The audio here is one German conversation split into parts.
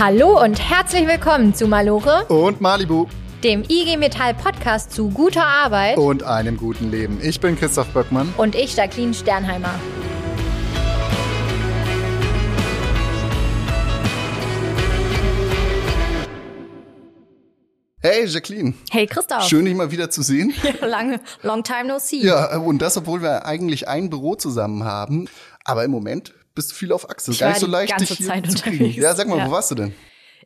Hallo und herzlich willkommen zu Malore, Und Malibu. dem IG Metall Podcast zu guter Arbeit. Und einem guten Leben. Ich bin Christoph Böckmann. Und ich, Jacqueline Sternheimer. Hey Jacqueline, Hey Christoph. schön dich mal wieder zu sehen. Lange, long time no see. Ja, und das, obwohl wir eigentlich ein Büro zusammen haben. Aber im Moment bist du viel auf Achse. Ich Gar nicht so leicht, dich hier Zeit zu kriegen. Ja, sag mal, Ja. wo warst du denn?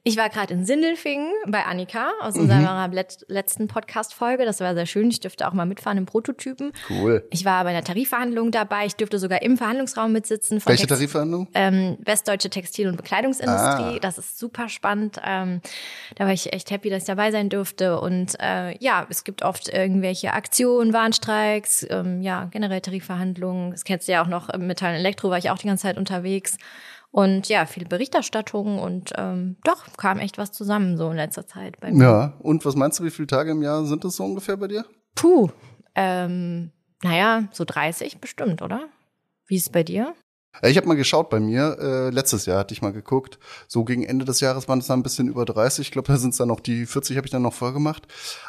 Ich war gerade in Sindelfingen bei Annika aus Mhm. unserer let letzten Podcast-Folge. Das war sehr schön. Ich dürfte auch mal mitfahren im Prototypen. Cool. Ich war bei einer Tarifverhandlung dabei. Ich dürfte sogar im Verhandlungsraum mitsitzen. Welche Text- Tarifverhandlung? ähm, Westdeutsche Textil- und Bekleidungsindustrie. Ah. Das ist super spannend. Ähm, da war ich echt happy, dass ich dabei sein durfte. Und äh, ja, es gibt oft irgendwelche Aktionen, Warnstreiks, ähm, ja, generell Tarifverhandlungen. Das kennst du ja auch noch im Metall und Elektro, war ich auch die ganze Zeit unterwegs. Und ja, viel Berichterstattung und ähm, doch kam echt was zusammen so in letzter Zeit bei mir. Ja, und was meinst du, wie viele Tage im Jahr sind das so ungefähr bei dir? Puh, ähm, naja, so 30 bestimmt, oder? Wie ist es bei dir? Ja, Ich habe mal geschaut bei mir, äh, letztes Jahr hatte ich mal geguckt. So gegen Ende des Jahres waren es dann ein bisschen über 30. Ich glaube, da sind es dann noch die 40 habe ich dann noch voll gemacht.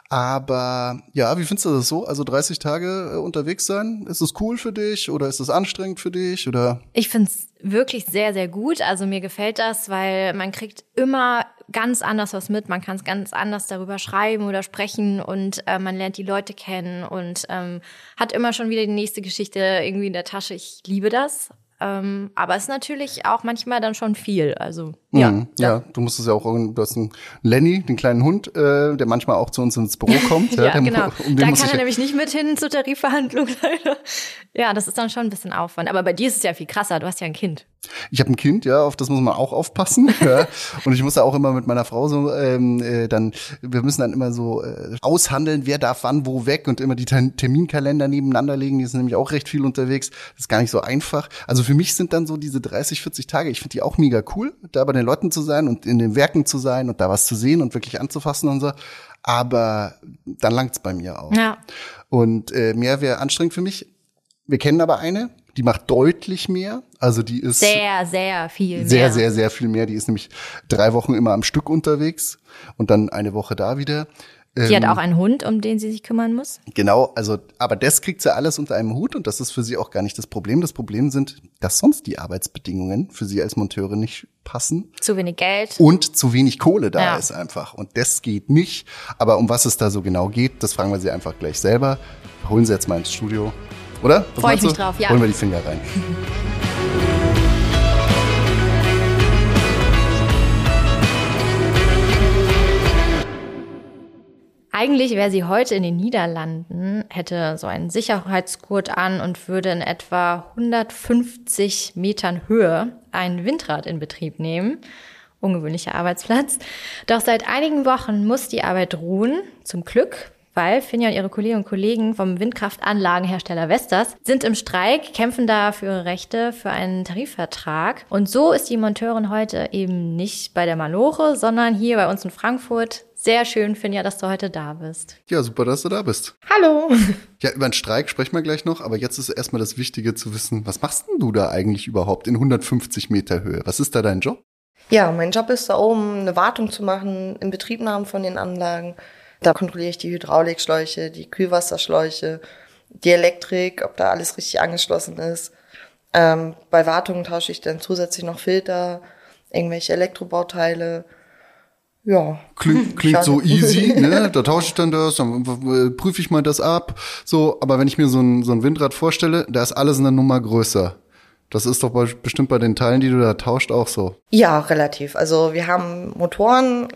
Aber ja, wie findest du das so? Also 30 Tage äh, unterwegs sein? Ist es cool für dich oder ist es anstrengend für dich? Oder Ich find's wirklich sehr, sehr gut. Also mir gefällt das, weil man kriegt immer ganz anders was mit. Man kann es ganz anders darüber schreiben oder sprechen und äh, man lernt die Leute kennen und ähm, hat immer schon wieder die nächste Geschichte irgendwie in der Tasche. Ich liebe das. Ähm, aber es ist natürlich auch manchmal dann schon viel. Also ja. Mhm, ja, du musst es ja auch, du hast einen Lenny, den kleinen Hund, äh, der manchmal auch zu uns ins Büro kommt. Ja, der, genau. Um da kann er ja- nämlich nicht mit hin zur Tarifverhandlung leider. Ja, das ist dann schon ein bisschen Aufwand. Aber bei dir ist es ja viel krasser. Du hast ja ein Kind. Ich habe ein Kind, ja, auf das muss man auch aufpassen. ja. Und ich muss da auch immer mit meiner Frau so ähm, äh, dann, wir müssen dann immer so äh, aushandeln, wer darf wann wo weg und immer die Ter- Terminkalender nebeneinander legen. Die sind nämlich auch recht viel unterwegs. Das ist gar nicht so einfach. Also für mich sind dann so diese 30, 40 Tage, ich finde die auch mega cool, da bei den Leuten zu sein und in den Werken zu sein und da was zu sehen und wirklich anzufassen und so. Aber dann langt's bei mir auch. Ja. Und äh, mehr wäre anstrengend für mich. Wir kennen aber eine, die macht deutlich mehr. Also die ist Sehr, sehr viel sehr, mehr. sehr, sehr viel mehr. Die ist nämlich drei Wochen immer am Stück unterwegs und dann eine Woche da wieder. Die Ähm, hat auch einen Hund, um den sie sich kümmern muss. Genau, also, aber das kriegt sie alles unter einem Hut und das ist für sie auch gar nicht das Problem. Das Problem sind, dass sonst die Arbeitsbedingungen für sie als Monteure nicht passen Zu wenig Geld. und zu wenig Kohle da Ja. ist einfach. Und das geht nicht. Aber um was es da so genau geht, das fragen wir sie einfach gleich selber. Holen sie jetzt mal ins Studio. Oder? Was Freu ich mich drauf, ja. Holen wir die Finger rein. Eigentlich wäre sie heute in den Niederlanden, hätte so einen Sicherheitsgurt an und würde in etwa 150 Metern Höhe ein Windrad in Betrieb nehmen. Ungewöhnlicher Arbeitsplatz. Doch seit einigen Wochen muss die Arbeit ruhen, zum Glück, weil Finja und ihre Kolleginnen und Kollegen vom Windkraftanlagenhersteller Vestas sind im Streik, kämpfen da für ihre Rechte, für einen Tarifvertrag. Und so ist die Monteurin heute eben nicht bei der Malore, sondern hier bei uns in Frankfurt. Sehr schön, Finja, dass du heute da bist. Ja, super, dass du da bist. Hallo. Ja, über den Streik sprechen wir gleich noch, aber jetzt ist erstmal das Wichtige zu wissen, was machst denn du da eigentlich überhaupt in 150 Meter Höhe? Was ist da dein Job? Ja, mein Job ist da oben, eine Wartung zu machen, in Betriebnahmen von den Anlagen. Da kontrolliere ich die Hydraulikschläuche, die Kühlwasserschläuche, die Elektrik, ob da alles richtig angeschlossen ist. Ähm, bei Wartungen tausche ich dann zusätzlich noch Filter, irgendwelche Elektrobauteile. Ja. Klingt, klingt so easy, ne? Da tausche ich dann das, dann äh, prüfe ich mal das ab. So, aber wenn ich mir so ein, so ein Windrad vorstelle, da ist alles eine Nummer größer. Das ist doch bei, bestimmt bei den Teilen, die du da tauscht, auch so. Ja, relativ. Also wir haben Motoren,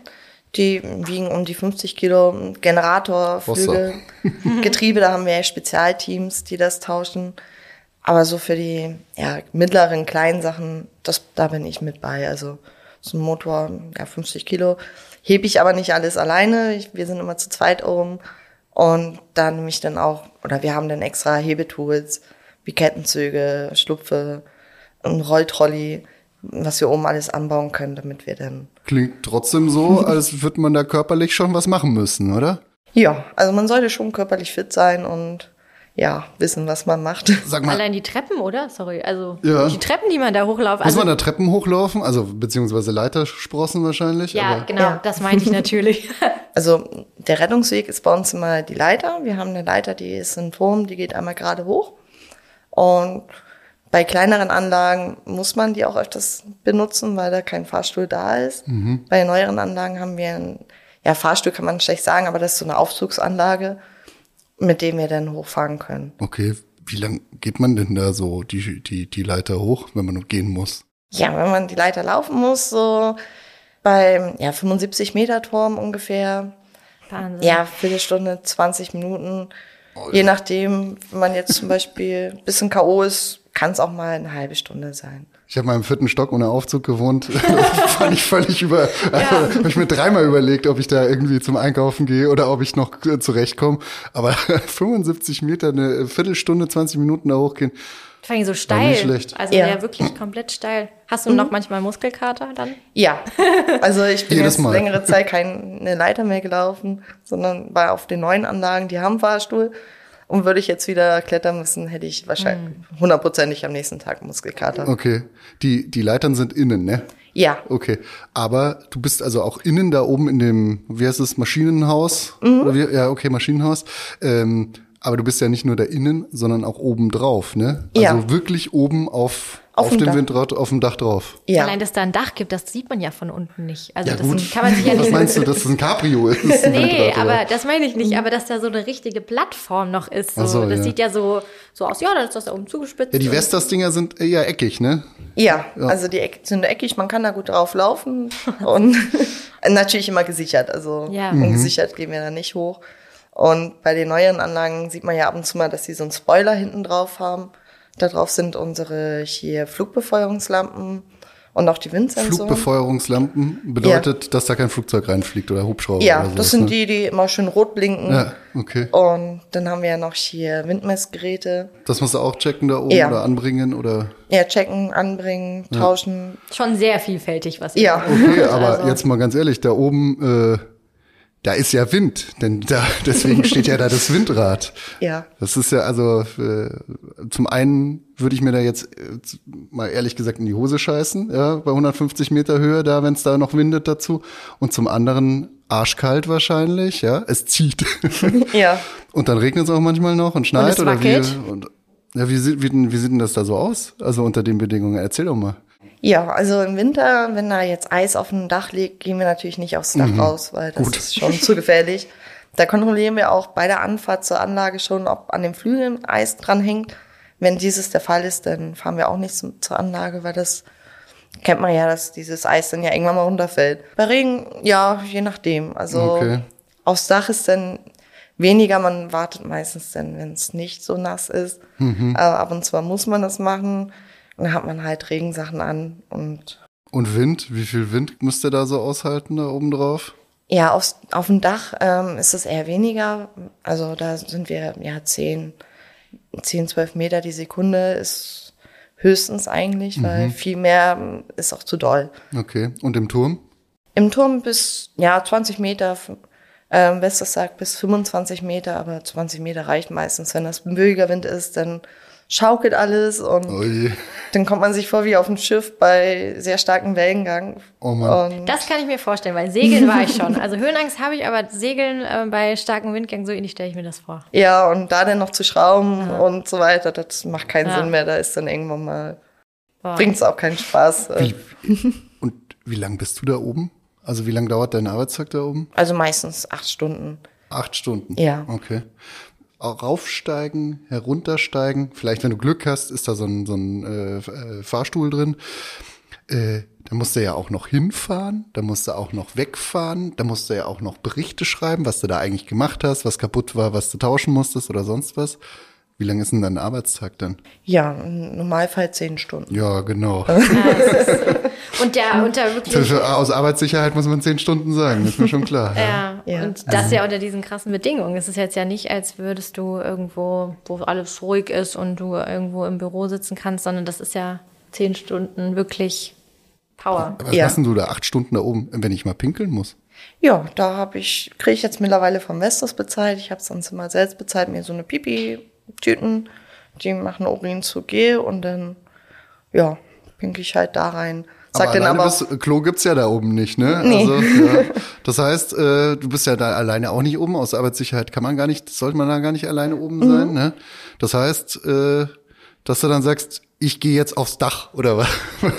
die wiegen um die 50 Kilo, Generator. Flügel, Getriebe, da haben wir ja Spezialteams, die das tauschen. Aber so für die ja, mittleren, kleinen Sachen, das, da bin ich mit bei. Also so ein Motor, ja, 50 Kilo, hebe ich aber nicht alles alleine. Ich, wir sind immer zu zweit oben. Und da nehme ich dann auch, oder wir haben dann extra Hebetools, wie Kettenzüge, Schlupfe, ein Rolltrolley, was wir oben alles anbauen können, damit wir dann. Klingt trotzdem so, als würde man da körperlich schon was machen müssen, oder? Ja, also man sollte schon körperlich fit sein und ja, wissen, was man macht. Sag mal, Allein die Treppen, oder? Sorry, also Ja. die Treppen, die man da hochlaufen. muss Also, man da Treppen hochlaufen? Also beziehungsweise Leitersprossen wahrscheinlich? ja, aber- genau, Ja. das meinte ich natürlich. Also der Rettungsweg ist bei uns immer die Leiter. Wir haben eine Leiter, die ist in Turm, die geht einmal gerade hoch. Und bei kleineren Anlagen muss man die auch öfters benutzen, weil da kein Fahrstuhl da ist. Bei neueren Anlagen haben wir ein, ja, Fahrstuhl kann man schlecht sagen, aber das ist so eine Aufzugsanlage, mit dem wir dann hochfahren können. Okay, wie lang geht man denn da so die, die, die Leiter hoch, wenn man noch gehen muss? Ja, wenn man die Leiter laufen muss, so beim ja, 75 Meter Turm ungefähr, Wahnsinn. Ja, Viertelstunde, 20 Minuten. Je nachdem, wenn man jetzt zum Beispiel ein bisschen K.O. ist, kann es auch mal eine halbe Stunde sein. Ich habe mal im vierten Stock ohne Aufzug gewohnt. Das fand ich völlig über. Also, habe ich mir dreimal überlegt, ob ich da irgendwie zum Einkaufen gehe oder ob ich noch äh, zurechtkomme. Aber 75 Meter, eine Viertelstunde, 20 Minuten da hochgehen. Vor allem so nicht steil. schlecht. Also Ja. der wirklich komplett steil. Hast du noch manchmal Muskelkater dann? Ja, also ich bin Jedes jetzt Mal. längere Zeit keine Leiter mehr gelaufen, sondern war auf den neuen Anlagen, die haben Fahrstuhl. Und würde ich jetzt wieder klettern müssen, hätte ich wahrscheinlich hundertprozentig am nächsten Tag Muskelkater. Okay. Die, die Leitern sind innen, ne? Ja, Okay. Aber du bist also auch innen da oben in dem, wie heißt es, Maschinenhaus? Mhm. Oder wie, ja, okay, Maschinenhaus. Ähm, aber du bist ja nicht nur da innen, sondern auch oben drauf, ne? Also Ja. wirklich oben auf, Auf auf, dem dem Dach. Windrad, auf dem Dach drauf. ja. Allein, dass da ein Dach gibt, das sieht man ja von unten nicht. Also Ja, das gut. kann man sich ja Was nicht. meinst du, dass das ein Cabrio ist? Ein Nee, Windrad, oder? aber das meine ich nicht. Aber dass da so eine richtige Plattform noch ist. So. So, das ja. sieht ja so, so aus. Ja, dann ist das da oben zugespitzt. Ja, die Vestas-Dinger sind eher eckig, ne? Ja, also die Eck sind eckig, man kann da gut drauf laufen und natürlich immer gesichert. Also Ja. Mhm. ungesichert gehen wir da nicht hoch. Und bei den neueren Anlagen sieht man ja ab und zu mal, dass sie so einen Spoiler hinten drauf haben. Da drauf sind unsere hier Flugbefeuerungslampen und auch die Windsensoren. Flugbefeuerungslampen bedeutet, dass da kein Flugzeug reinfliegt oder Hubschrauber ja, oder das sind ne? die, die immer schön rot blinken. Ja, okay. Und dann haben wir ja noch hier Windmessgeräte. Das musst du auch checken da oben Ja. oder anbringen oder. Ja, checken, anbringen, tauschen. Schon sehr vielfältig, was ihr Ja. Okay, aber Also- jetzt mal ganz ehrlich, da oben, äh, da ist ja Wind, denn da, deswegen steht ja da das Windrad. Ja. Das ist ja also äh, zum einen würde ich mir da jetzt äh, mal ehrlich gesagt in die Hose scheißen, ja, bei 150 Meter Höhe da, wenn es da noch windet dazu. Und zum anderen arschkalt wahrscheinlich, ja, es zieht. Ja. und dann regnet es auch manchmal noch und schneit es oder wie? Und, ja, wie sieht, wie, wie sieht denn das da so aus? Also unter den Bedingungen, erzähl doch mal. Ja, also im Winter, wenn da jetzt Eis auf dem Dach liegt, gehen wir natürlich nicht aufs Dach raus, weil das Gut. ist schon zu gefährlich. Da kontrollieren wir auch bei der Anfahrt zur Anlage schon, ob an den Flügeln Eis dran hängt. Wenn dieses der Fall ist, dann fahren wir auch nicht zum, zur Anlage, weil das kennt man ja, dass dieses Eis dann ja irgendwann mal runterfällt. Bei Regen, ja, je nachdem. Also Okay. aufs Dach ist dann weniger, man wartet meistens dann, wenn es nicht so nass ist. Aber ab und zu muss man das machen. Und dann hat man halt Regensachen an und Und Wind, wie viel Wind müsst ihr da so aushalten da oben drauf? ja, aufs, auf dem Dach ähm, ist es eher weniger. Also da sind wir ja 10, 10, 12 Meter die Sekunde ist höchstens eigentlich, weil viel mehr ähm, ist auch zu doll. Okay. Und im Turm? Im Turm bis ja 20 Meter, ähm, Vestas sagt bis 25 Meter, aber 20 Meter reicht meistens. Wenn das ein böiger Wind ist, dann schaukelt alles und Oh je. dann kommt man sich vor wie auf dem Schiff bei sehr starkem Wellengang. Oh Mann. Und Das kann ich mir vorstellen, weil Segeln war ich schon. Also Höhenangst habe ich, aber Segeln äh, bei starkem Windgang, so ähnlich stelle ich mir das vor. ja, und da dann noch zu schrauben und so weiter, das macht keinen Ja. Sinn mehr. Da ist dann irgendwann mal, Boah. bringt's auch keinen Spaß. Äh, Wie, und wie lang bist du da oben? Also wie lang dauert dein Arbeitstag da oben? Also meistens acht Stunden. Acht Stunden. Ja. Okay. Raufsteigen, heruntersteigen. Vielleicht, wenn du Glück hast, ist da so ein, so ein äh, äh, Fahrstuhl drin. Äh, da musst du ja auch noch hinfahren, da musst du auch noch wegfahren, da musst du ja auch noch Berichte schreiben, was du da eigentlich gemacht hast, was kaputt war, was du tauschen musstest oder sonst was. Wie lang ist denn dein Arbeitstag dann? Ja, im Normalfall zehn Stunden. Ja, genau. Und der unter wirklich. aus Arbeitssicherheit muss man zehn Stunden sagen, ist mir schon klar. Ja, Ja. und das ja unter diesen krassen Bedingungen. Es ist jetzt ja nicht, als würdest du irgendwo, wo alles ruhig ist und du irgendwo im Büro sitzen kannst, sondern das ist ja zehn Stunden wirklich Power. Was Ja. machst denn du da acht Stunden da oben, wenn ich mal pinkeln muss? Ja, da habe ich, kriege ich jetzt mittlerweile vom Vestas bezahlt. Ich habe sonst immer selbst bezahlt, mir so eine Pipi Tüten, die machen Urin zu Gel und dann, ja, pinke ich halt da rein. Sag aber, aber bist, Klo gibt's ja da oben nicht, ne? Nee. Also, ja. Das heißt, äh, du bist ja da alleine auch nicht oben. Aus Arbeitssicherheit kann man gar nicht, sollte man da gar nicht alleine oben mhm. sein, ne? Das heißt, äh, dass du dann sagst, ich gehe jetzt aufs Dach oder was?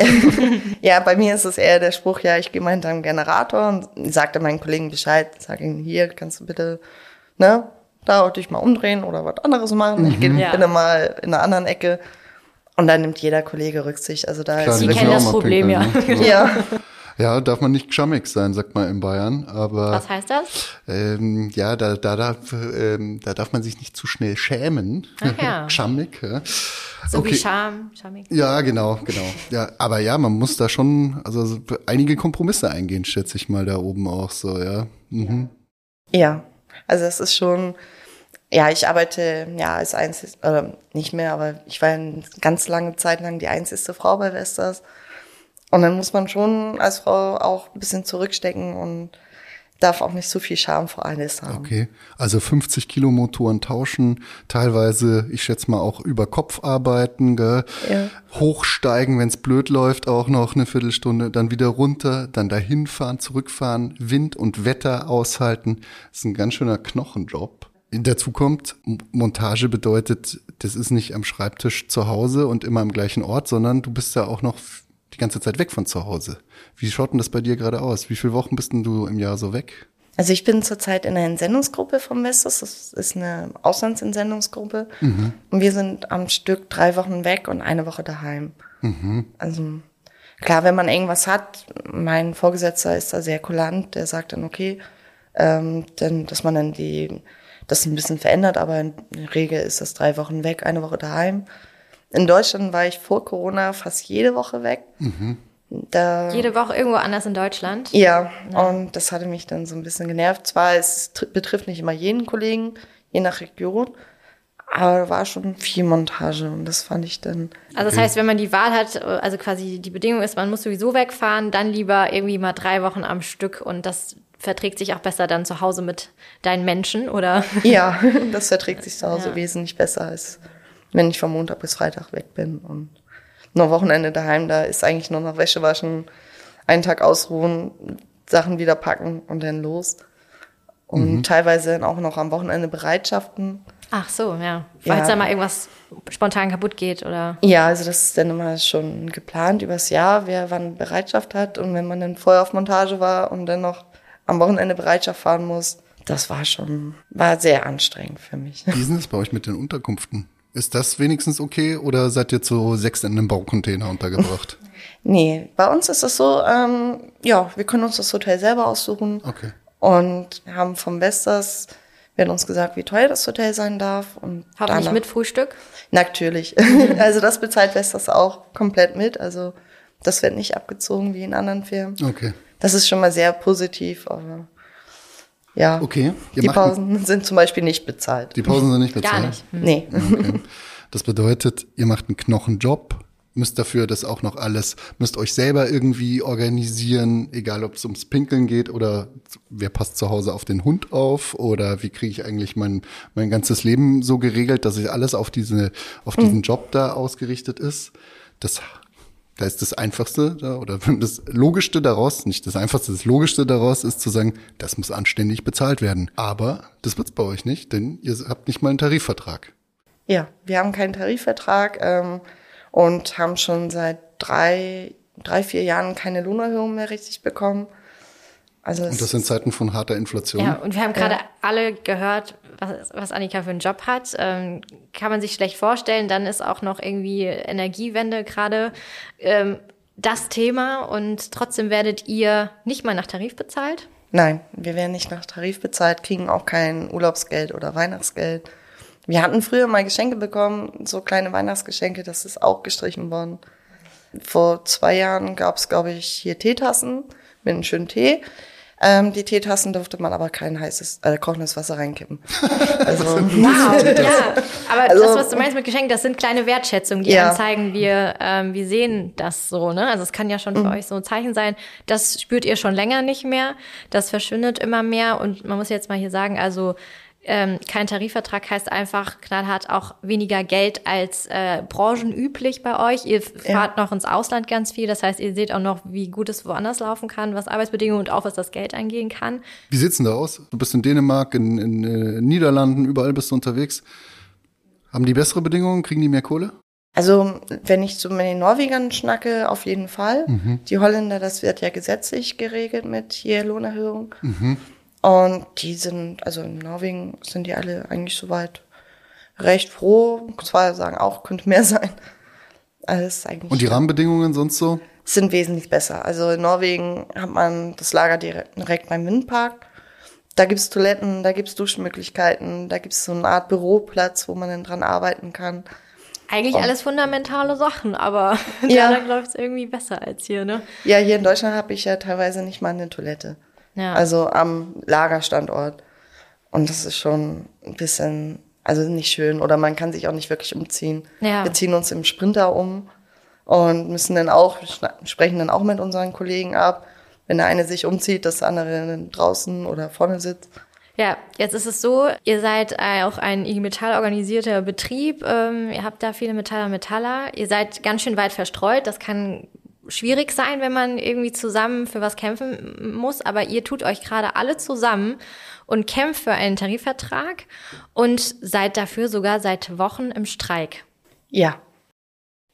ja, bei mir ist es eher der Spruch, ja, ich gehe mal hinter dem Generator und sagte meinen Kollegen Bescheid, sag ihnen, hier kannst du bitte, ne, da dich mal umdrehen oder was anderes machen. Mhm. Ich gehe ja. bin mal in einer anderen Ecke. Und dann nimmt jeder Kollege Rücksicht. Also da Klar, ist Sie kennen das Problem, ja. Ne? ja. Ja, darf man nicht gschammig sein, sagt man in Bayern. Aber was heißt das? Ähm, ja, da, da, darf, ähm, da darf man sich nicht zu schnell schämen. Ach ja. Schammig. Ja. So okay. wie Scham, schamig. Ja, genau, genau. Ja, aber ja, man muss da schon, also einige Kompromisse eingehen, schätze ich mal da oben auch so, ja. Mhm. Ja, also es ist schon ja, ich arbeite ja als einzige, äh, nicht mehr, aber ich war eine ganz lange Zeit lang die einzigste Frau bei Vestas. Und dann muss man schon als Frau auch ein bisschen zurückstecken und darf auch nicht so viel Scham vor alles haben. Okay, also 50 Kilo Motoren tauschen, teilweise, ich schätze mal auch über Kopf arbeiten, gell? Ja. hochsteigen, wenn es blöd läuft, auch noch eine Viertelstunde, dann wieder runter, dann dahin fahren, zurückfahren, Wind und Wetter aushalten. Das ist ein ganz schöner Knochenjob. Dazu kommt, Montage bedeutet, das ist nicht am Schreibtisch zu Hause und immer am gleichen Ort, sondern du bist ja auch noch die ganze Zeit weg von zu Hause. Wie schaut denn das bei dir gerade aus? Wie viele Wochen bist denn du im Jahr so weg? Also ich bin zurzeit in einer Entsendungsgruppe vom Mestos. Das ist eine Auslandsentsendungsgruppe. Mhm. Und wir sind am Stück drei Wochen weg und eine Woche daheim. Mhm. Also klar, wenn man irgendwas hat, mein Vorgesetzter ist da sehr kulant, der sagt dann, okay, ähm, denn, dass man dann die das ein bisschen verändert, aber in der Regel ist das drei Wochen weg, eine Woche daheim. In Deutschland war ich vor Corona fast jede Woche weg. Mhm. Da, jede Woche irgendwo anders in Deutschland? Ja, ja, und das hatte mich dann so ein bisschen genervt. Zwar, es betrifft nicht immer jeden Kollegen, je nach Region, aber war schon viel Montage und das fand ich dann. Also das heißt, wenn man die Wahl hat, also quasi die Bedingung ist, man muss sowieso wegfahren, dann lieber irgendwie mal drei Wochen am Stück und das verträgt sich auch besser dann zu Hause mit deinen Menschen, oder? Ja, das verträgt sich zu Hause ja. wesentlich besser, als wenn ich von Montag bis Freitag weg bin. Und nur Wochenende daheim, da ist eigentlich nur noch Wäsche waschen, einen Tag ausruhen, Sachen wieder packen und dann los. Und mhm. teilweise dann auch noch am Wochenende Bereitschaften. Ach so, ja. Falls ja. da mal irgendwas spontan kaputt geht, oder? Ja, also das ist dann immer schon geplant übers Jahr, wer wann Bereitschaft hat. Und wenn man dann vorher auf Montage war und dann noch am Wochenende Bereitschaft fahren muss, das war schon, war sehr anstrengend für mich. Wie ist es bei euch mit den Unterkünften? Ist das wenigstens okay oder seid ihr zu sechs in einem Baucontainer untergebracht? nee, bei uns ist es so, ähm, ja, wir können uns das Hotel selber aussuchen. Okay. Und haben vom Vestas wird uns gesagt, wie teuer das Hotel sein darf. Und Hoffentlich mit Frühstück? Natürlich. also das bezahlt Vestas auch komplett mit. Also das wird nicht abgezogen wie in anderen Firmen. Okay. Das ist schon mal sehr positiv, aber ja. Okay. Ihr die Pausen sind zum Beispiel nicht bezahlt. Die Pausen sind nicht bezahlt? Gar nicht. Hm. Nee. Okay. Das bedeutet, ihr macht einen Knochenjob, müsst dafür das auch noch alles, müsst euch selber irgendwie organisieren, egal ob es ums Pinkeln geht oder wer passt zu Hause auf den Hund auf oder wie kriege ich eigentlich mein, mein ganzes Leben so geregelt, dass ich alles auf diese, auf diesen mhm. Job da ausgerichtet ist. Das da ist das Einfachste da, oder das Logischste daraus, nicht das Einfachste, das Logischste daraus ist zu sagen, das muss anständig bezahlt werden. Aber das wird's bei euch nicht, denn ihr habt nicht mal einen Tarifvertrag. Ja, wir haben keinen Tarifvertrag ähm, und haben schon seit drei, drei, vier Jahren keine Lohnerhöhung mehr richtig bekommen. Also und das sind Zeiten von harter Inflation. Ja, und wir haben gerade ja. alle gehört, was, was Annika für einen Job hat. Ähm, kann man sich schlecht vorstellen. Dann ist auch noch irgendwie Energiewende gerade ähm, das Thema und trotzdem werdet ihr nicht mal nach Tarif bezahlt? Nein, wir werden nicht nach Tarif bezahlt, kriegen auch kein Urlaubsgeld oder Weihnachtsgeld. Wir hatten früher mal Geschenke bekommen, so kleine Weihnachtsgeschenke, das ist auch gestrichen worden. Vor zwei Jahren gab es, glaube ich, hier Teetassen mit einem schönen Tee. Ähm, die Teetassen durfte man aber kein heißes, äh, kochendes Wasser reinkippen. Also, wow, ja. Aber also, das, was du meinst mit Geschenken, das sind kleine Wertschätzungen, die ja. einem zeigen, wir, ähm, wir sehen das so, ne? Also es kann ja schon für mhm. euch so ein Zeichen sein. Das spürt ihr schon länger nicht mehr. Das verschwindet immer mehr. Und man muss jetzt mal hier sagen, also ähm, kein Tarifvertrag heißt einfach knallhart auch weniger Geld als äh, branchenüblich bei euch. Ihr fahrt noch ins Ausland ganz viel, das heißt, ihr seht auch noch, wie gut es woanders laufen kann, was Arbeitsbedingungen und auch was das Geld angehen kann. Wie sieht's denn da aus? Du bist in Dänemark, in, in äh, Niederlanden, überall bist du unterwegs. Haben die bessere Bedingungen? Kriegen die mehr Kohle? Also, wenn ich so mit den Norwegern schnacke, auf jeden Fall. Die Holländer, das wird ja gesetzlich geregelt mit hier Lohnerhöhung. Und die sind, also in Norwegen sind die alle eigentlich soweit recht froh. Zwar sagen auch, könnte mehr sein. Alles eigentlich. Und die Rahmenbedingungen sonst so? sind wesentlich besser. Also in Norwegen hat man das Lager direkt, direkt beim Windpark. Da gibt's Toiletten, da gibt's Duschmöglichkeiten, da gibt's so eine Art Büroplatz, wo man dann dran arbeiten kann. Eigentlich alles fundamentale Sachen, aber Ja. da läuft's irgendwie besser als hier, ne? Ja, hier in Deutschland habe ich ja teilweise nicht mal eine Toilette. Ja. Also am Lagerstandort. Und das ist schon ein bisschen, also nicht schön. Oder man kann sich auch nicht wirklich umziehen. Ja. Wir ziehen uns im Sprinter um und müssen dann auch, sprechen dann auch mit unseren Kollegen ab. Wenn der eine sich umzieht, dass der andere draußen oder vorne sitzt. Ja, jetzt ist es so, ihr seid äh, auch ein IG Metall organisierter Betrieb. Ähm, ihr habt da viele Metaller Metaller. Ihr seid ganz schön weit verstreut. Das kann schwierig sein, wenn man irgendwie zusammen für was kämpfen muss. Aber ihr tut euch gerade alle zusammen und kämpft für einen Tarifvertrag und seid dafür sogar seit Wochen im Streik. Ja.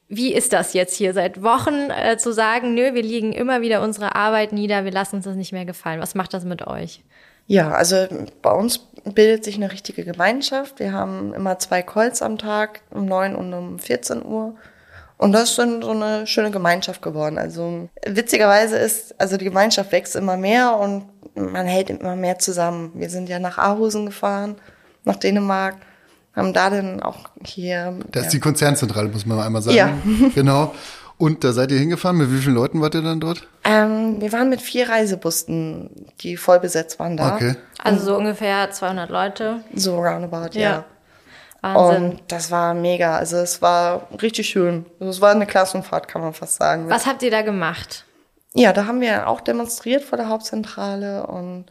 Wie ist das jetzt hier seit Wochen äh, zu sagen, nö, wir legen immer wieder unsere Arbeit nieder, wir lassen uns das nicht mehr gefallen? Was macht das mit euch? Ja, also bei uns bildet sich eine richtige Gemeinschaft. Wir haben immer zwei Calls am Tag, um 9 und um 14 Uhr. Und das ist dann so eine schöne Gemeinschaft geworden. Also witzigerweise ist, also die Gemeinschaft wächst immer mehr und man hält immer mehr zusammen. Wir sind ja nach Aarhusen gefahren, nach Dänemark, haben da dann auch hier. Da ja, ist die Konzernzentrale, muss man einmal sagen. Ja. Genau. Und da seid ihr hingefahren. Mit wie vielen Leuten wart ihr dann dort? ähm, wir waren mit vier Reisebussen, die voll besetzt waren da. Okay. Also so ungefähr 200 Leute. So roundabout, Ja. ja. Wahnsinn. Und das war mega. Also es war richtig schön. Also es war eine Klassenfahrt, kann man fast sagen. Was habt ihr da gemacht? Ja, da haben wir auch demonstriert vor der Hauptzentrale und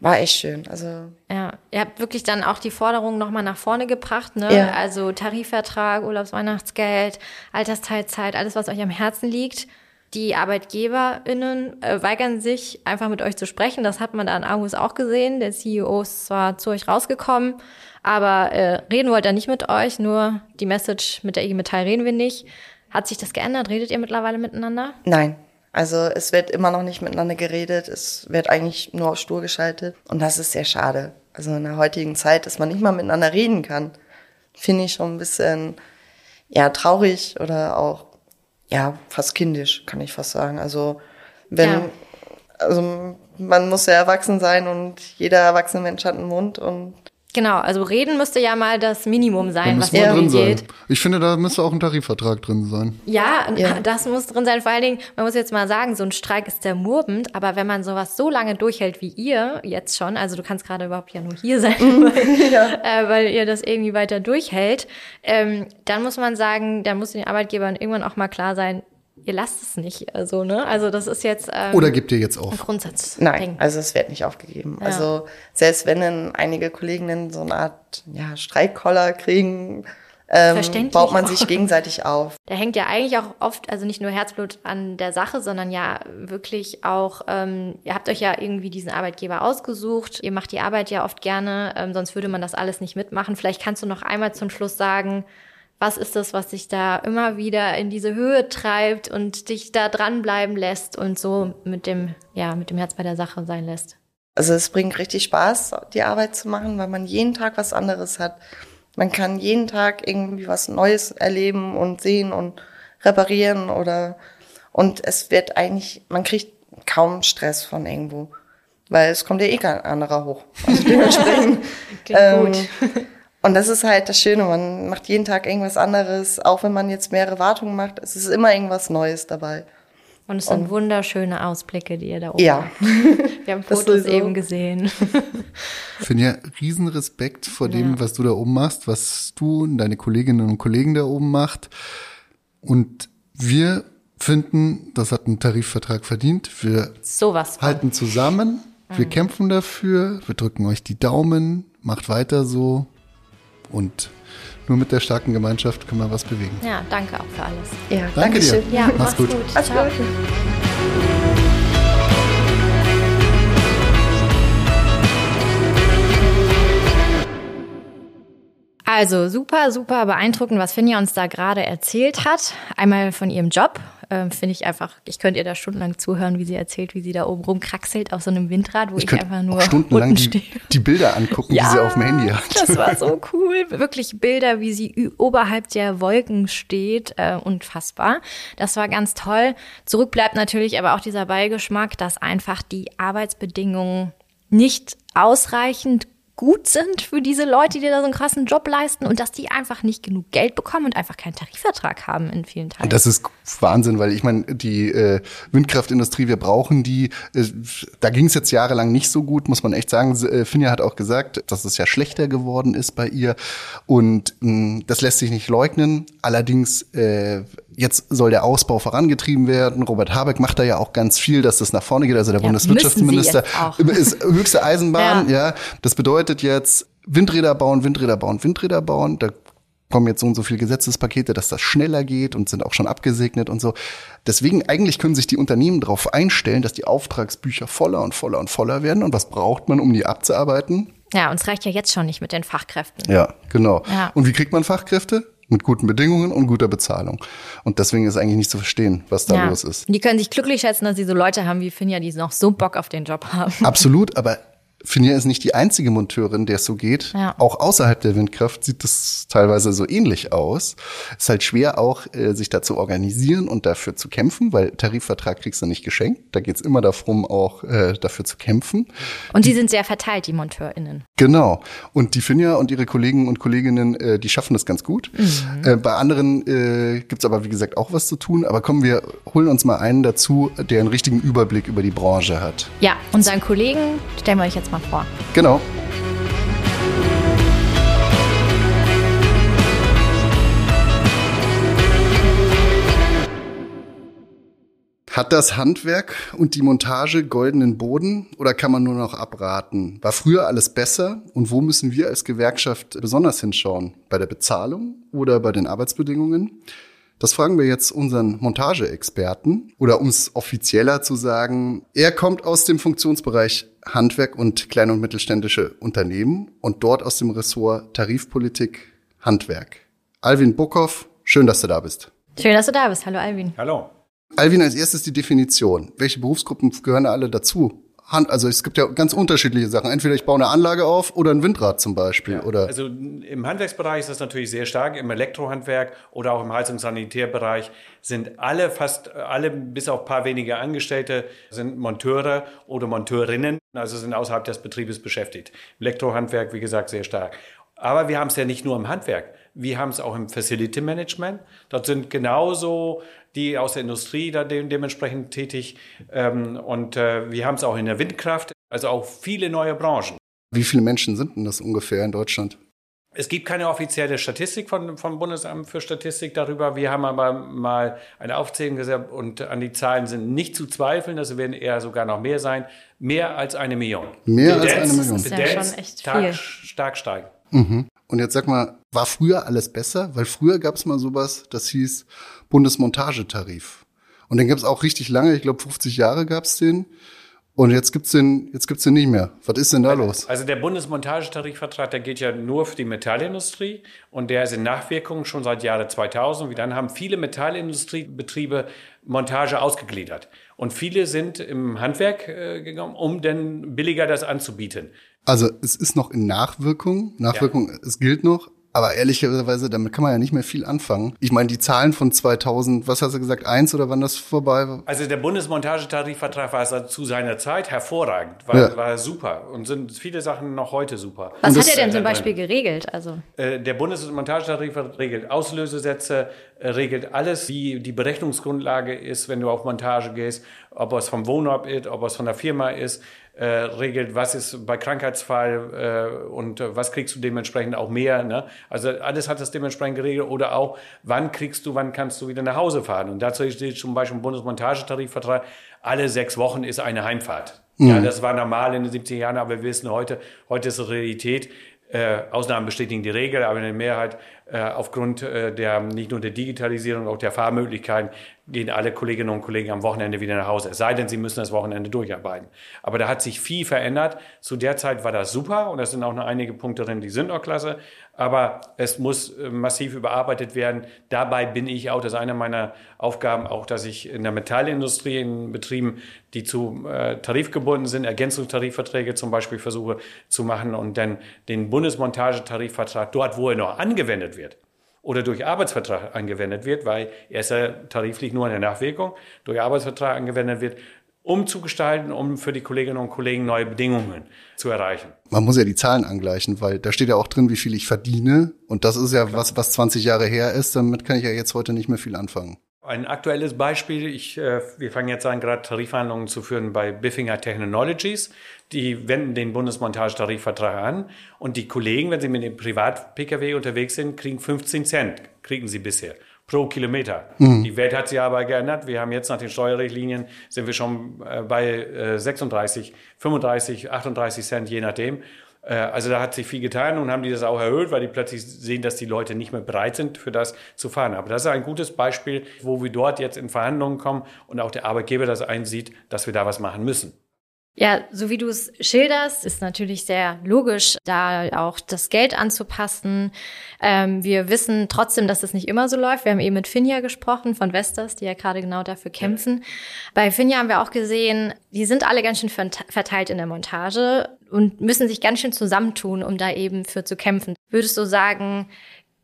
war echt schön. Also Ja, ihr habt wirklich dann auch die Forderungen nochmal nach vorne gebracht, ne? Ja. Also Tarifvertrag, Urlaubsweihnachtsgeld, Altersteilzeit, alles, was euch am Herzen liegt. Die ArbeitgeberInnen äh, weigern sich, einfach mit euch zu sprechen. Das hat man da in Aarhus auch gesehen. Der CEO ist zwar zu euch rausgekommen, aber äh, reden wollte er nicht mit euch, nur die Message mit der IG Metall reden wir nicht. Hat sich das geändert? Redet ihr mittlerweile miteinander? nein. Also es wird immer noch nicht miteinander geredet. Es wird eigentlich nur auf stur geschaltet. Und das ist sehr schade. Also in der heutigen Zeit, dass man nicht mal miteinander reden kann, finde ich schon ein bisschen ja traurig oder auch ja fast kindisch, kann ich fast sagen. Also wenn Ja. also man muss ja erwachsen sein und jeder erwachsene Mensch hat einen Mund und Genau, also reden müsste ja mal das Minimum Da sein, was irgendwie drin sein. geht. Ich finde, da müsste auch ein Tarifvertrag drin sein. Ja, Ja. das muss drin sein. Vor allen Dingen, man muss jetzt mal sagen, so ein Streik ist sehr murbend, aber wenn man sowas so lange durchhält wie ihr jetzt schon, also du kannst gerade überhaupt ja nur hier sein, weil, äh, weil ihr das irgendwie weiter durchhält, ähm, dann muss man sagen, dann muss den Arbeitgebern irgendwann auch mal klar sein, ihr lasst es nicht. Also, ne? Also das ist jetzt ähm, Oder gebt ihr jetzt ein auf? Grundsatz. Nein, also es wird nicht aufgegeben. Ja. Also selbst wenn dann einige Kolleginnen so eine Art ja, Streikkoller kriegen, ähm, Verständlich baut man auch. sich gegenseitig auf. Da hängt ja eigentlich auch oft, also nicht nur Herzblut an der Sache, sondern ja wirklich auch, ähm, ihr habt euch ja irgendwie diesen Arbeitgeber ausgesucht, ihr macht die Arbeit ja oft gerne, ähm, sonst würde man das alles nicht mitmachen. Vielleicht kannst du noch einmal zum Schluss sagen, was ist das, was dich da immer wieder in diese Höhe treibt und dich da dranbleiben lässt und so mit dem, ja, mit dem Herz bei der Sache sein lässt? Also es bringt richtig Spaß, die Arbeit zu machen, weil man jeden Tag was anderes hat. Man kann jeden Tag irgendwie was Neues erleben und sehen und reparieren oder und es wird eigentlich, man kriegt kaum Stress von irgendwo. Weil es kommt ja eh kein anderer hoch. Also dementsprechend. Klingt gut. Und das ist halt das Schöne, man macht jeden Tag irgendwas anderes, auch wenn man jetzt mehrere Wartungen macht, es ist immer irgendwas Neues dabei. Und es sind wunderschöne Ausblicke, die ihr da oben Ja. habt. Wir haben Das Fotos sowieso. eben gesehen. Ich finde ja riesen Respekt vor dem, was du da oben machst, was du und deine Kolleginnen und Kollegen da oben macht. Und wir finden, das hat ein Tarifvertrag verdient. Wir Sowas halten zusammen, wir kämpfen dafür, wir drücken euch die Daumen, macht weiter so und nur mit der starken Gemeinschaft können wir was bewegen. Ja, danke auch für alles. Ja, Danke dir. Dankeschön. Ja, Mach's mach's gut. gut. Alles Ciao. Gute. Also super, super beeindruckend, was Finja uns da gerade erzählt hat. Einmal von ihrem Job. Ähm, Finde ich einfach, ich könnte ihr da stundenlang zuhören, wie sie erzählt, wie sie da oben rumkraxelt auf so einem Windrad, wo ich, Ich einfach nur stundenlang die, die Bilder angucken, die sie auf dem Handy hat. Das war so cool. Wirklich Bilder, wie sie oberhalb der Wolken steht. Äh, unfassbar. Das war ganz toll. Zurück bleibt natürlich aber auch dieser Beigeschmack, dass einfach die Arbeitsbedingungen nicht ausreichend gut sind für diese Leute, die da so einen krassen Job leisten und dass die einfach nicht genug Geld bekommen und einfach keinen Tarifvertrag haben in vielen Teilen. Das ist Wahnsinn, weil ich meine, die äh, Windkraftindustrie, wir brauchen die. Äh, da ging es jetzt jahrelang nicht so gut, muss man echt sagen. Äh, Finja hat auch gesagt, dass es ja schlechter geworden ist bei ihr. Und mh, das lässt sich nicht leugnen. Allerdings, äh, jetzt soll der Ausbau vorangetrieben werden. Robert Habeck macht da ja auch ganz viel, dass das nach vorne geht. Also der Ja, Bundeswirtschaftsminister ist höchste Eisenbahn. Ja. ja, das bedeutet jetzt Windräder bauen, Windräder bauen, Windräder bauen. Da kommen jetzt so und so viele Gesetzespakete, dass das schneller geht und sind auch schon abgesegnet und so. Deswegen eigentlich können sich die Unternehmen darauf einstellen, dass die Auftragsbücher voller und voller und voller werden. Und was braucht man, um die abzuarbeiten? ja, uns reicht ja jetzt schon nicht mit den Fachkräften. Ja, genau. Ja. Und wie kriegt man Fachkräfte? Mit guten Bedingungen und guter Bezahlung. Und deswegen ist eigentlich nicht zu verstehen, was da Ja. los ist. Die können sich glücklich schätzen, dass sie so Leute haben wie Finja, die noch so Bock auf den Job haben. Absolut, aber Finja ist nicht die einzige Monteurin, der es so geht. Ja. Auch außerhalb der Windkraft sieht es teilweise so ähnlich aus. Es ist halt schwer auch, äh, sich da zu organisieren und dafür zu kämpfen, weil Tarifvertrag kriegst du nicht geschenkt. Da geht's immer darum, auch äh, dafür zu kämpfen. Und die sind sehr verteilt, die MonteurInnen. Genau. Und die Finja und ihre Kollegen und Kolleginnen, äh, die schaffen das ganz gut. Äh, bei anderen äh, gibt's aber, wie gesagt, auch was zu tun. Aber kommen wir, holen uns mal einen dazu, der einen richtigen Überblick über die Branche hat. Ja, unseren Kollegen stellen wir euch jetzt mal vor. Genau. Hat das Handwerk und die Montage goldenen Boden oder kann man nur noch abraten? War früher alles besser und wo müssen wir als Gewerkschaft besonders hinschauen? Bei der Bezahlung oder bei den Arbeitsbedingungen? Das fragen wir jetzt unseren Montageexperten oder um es offizieller zu sagen, er kommt aus dem Funktionsbereich Handwerk und kleine und mittelständische Unternehmen und dort aus dem Ressort Tarifpolitik Handwerk. Alvin Buckhoff, schön, dass du da bist. Schön, dass du da bist. Hallo Alvin. Hallo. Alvin, als erstes die Definition. Welche Berufsgruppen gehören da alle dazu? Hand, also es gibt ja ganz unterschiedliche Sachen. Entweder ich baue eine Anlage auf oder ein Windrad zum Beispiel. Oder Also im Handwerksbereich ist das natürlich sehr stark. Im Elektrohandwerk oder auch im Heizungs- und Sanitärbereich sind alle, fast alle, bis auf ein paar wenige Angestellte, sind Monteure oder Monteurinnen, also sind außerhalb des Betriebes beschäftigt. Im Elektrohandwerk, wie gesagt, sehr stark. Aber wir haben es ja nicht nur im Handwerk. Wir haben es auch im Facility Management. Dort sind genauso die aus der Industrie da de dementsprechend tätig. Ähm, und äh, wir haben es auch in der Windkraft. Also auch viele neue Branchen. wie viele Menschen sind denn das ungefähr in Deutschland? Es gibt keine offizielle Statistik von, vom Bundesamt für Statistik darüber. Wir haben aber mal eine Aufzählung gesagt und an die Zahlen sind nicht zu zweifeln. Das werden eher sogar noch mehr sein. Mehr als eine Million. Mehr als Tendenz- eine Million. Das ist ja schon echt stark, viel. stark steigen. Und jetzt sag mal, war früher alles besser? Weil früher gab es mal sowas, das hieß Bundesmontagetarif. Und den gab's auch richtig lange, ich glaube 50 Jahre gab's den. Und jetzt gibt's den, jetzt gibt's den nicht mehr. Was ist denn da los? Also der Bundesmontagetarifvertrag, der geht ja nur für die Metallindustrie und der ist in Nachwirkung schon seit Jahre 2000. Wie dann haben viele Metallindustriebetriebe Montage ausgegliedert. Und viele sind im Handwerk äh, gegangen, um dann billiger das anzubieten. Also es ist noch in Nachwirkung. Nachwirkung, es gilt noch. Aber ehrlicherweise, damit kann man ja nicht mehr viel anfangen. Ich meine, die Zahlen von 2000, was hast du gesagt, eins oder wann das vorbei war? Also der Bundesmontagetarifvertrag war zu seiner Zeit hervorragend, war, Ja. war super und sind viele Sachen noch heute super. Was hat er denn zum Beispiel geregelt? Also Äh, Der Bundesmontagetarif regelt Auslösesätze, äh, regelt alles, wie die Berechnungsgrundlage ist, wenn du auf Montage gehst, ob es vom Wohnort ist, ob es von der Firma ist, äh, regelt, was ist bei Krankheitsfall äh, und äh, was kriegst du dementsprechend auch mehr. Ne? Also alles hat das dementsprechend geregelt oder auch, wann kriegst du, wann kannst du wieder nach Hause fahren. Und dazu steht zum Beispiel im Bundesmontagetarifvertrag, alle sechs Wochen ist eine Heimfahrt. Ja, das war normal in den 70er Jahren, aber wir wissen heute, heute ist es Realität. Äh, Ausnahmen bestätigen die Regel, aber in der Mehrheit äh, aufgrund äh, der nicht nur der Digitalisierung, auch der Fahrmöglichkeiten gehen alle Kolleginnen und Kollegen am Wochenende wieder nach Hause. Es sei denn, sie müssen das Wochenende durcharbeiten. Aber da hat sich viel verändert. Zu der Zeit war das super und es sind auch noch einige Punkte drin, die sind auch klasse. Aber es muss äh, massiv überarbeitet werden. Dabei bin ich auch, das ist eine meiner Aufgaben, auch, dass ich in der Metallindustrie, in Betrieben, die zu äh, tarifgebunden sind, Ergänzungstarifverträge zum Beispiel versuche zu machen und dann den Bundesmontagetarifvertrag dort, wo er noch angewendet wird, oder durch Arbeitsvertrag angewendet wird, weil er ist ja tariflich nur in der Nachwirkung, durch Arbeitsvertrag angewendet wird, umzugestalten, um für die Kolleginnen und Kollegen neue Bedingungen zu erreichen. Man muss ja die Zahlen angleichen, weil da steht ja auch drin, wie viel ich verdiene. Und das ist ja Klar. was, was 20 Jahre her ist. Damit kann ich ja jetzt heute nicht mehr viel anfangen. Ein aktuelles Beispiel, ich, äh, wir fangen jetzt an, gerade Tarifverhandlungen zu führen bei Biffinger Technologies. Die wenden den Bundesmontagetarifvertrag an und die Kollegen, wenn sie mit dem Privat-Pkw unterwegs sind, kriegen 15 Cent, kriegen sie bisher pro Kilometer. Mhm. Die Welt hat sich aber geändert. Wir haben jetzt nach den Steuerrichtlinien sind wir schon äh, bei 36, 35, 38 Cent, je nachdem. Äh, also da hat sich viel getan und haben die das auch erhöht, weil die plötzlich sehen, dass die Leute nicht mehr bereit sind, für das zu fahren. Aber das ist ein gutes Beispiel, wo wir dort jetzt in Verhandlungen kommen und auch der Arbeitgeber das einsieht, dass wir da was machen müssen. Ja, so wie du es schilderst, ist natürlich sehr logisch, da auch das Geld anzupassen. Ähm, wir wissen trotzdem, dass es nicht immer so läuft. Wir haben eben mit Finja gesprochen von Vestas, die ja gerade genau dafür kämpfen. Ja. Bei Finja haben wir auch gesehen, die sind alle ganz schön verteilt in der Montage und müssen sich ganz schön zusammentun, um da eben für zu kämpfen. Würdest du sagen,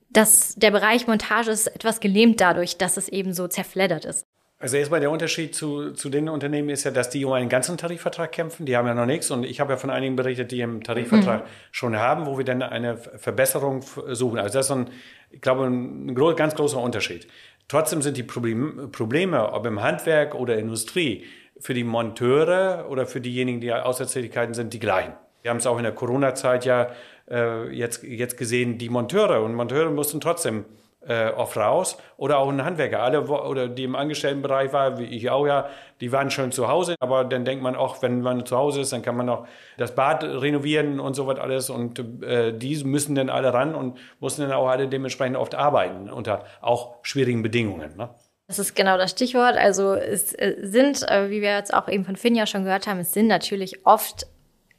dass der Bereich Montage ist etwas gelähmt dadurch, dass es eben so zerfleddert ist? Also erstmal der Unterschied zu, zu den Unternehmen ist ja, dass die um einen ganzen Tarifvertrag kämpfen. Die haben ja noch nichts. Und ich habe ja von einigen berichtet, die im Tarifvertrag mhm. schon haben, wo wir dann eine Verbesserung suchen. Also das ist so ein, ich glaube, ein ganz großer Unterschied. Trotzdem sind die Problem, Probleme, ob im Handwerk oder Industrie, für die Monteure oder für diejenigen, die Auslandstätigkeiten sind, die gleichen. Wir haben es auch in der Corona-Zeit ja äh, jetzt, jetzt gesehen, die Monteure. Und Monteure mussten trotzdem äh, oft raus oder auch ein Handwerker. Alle oder die im Angestelltenbereich waren, wie ich auch ja, die waren schon zu Hause, aber dann denkt man auch, wenn man zu Hause ist, dann kann man auch das Bad renovieren und so was alles und äh, die müssen dann alle ran und mussten dann auch alle dementsprechend oft arbeiten unter auch schwierigen Bedingungen. Ne? Das ist genau das Stichwort. Also es äh, sind, äh, wie wir jetzt auch eben von Finja schon gehört haben, es sind natürlich oft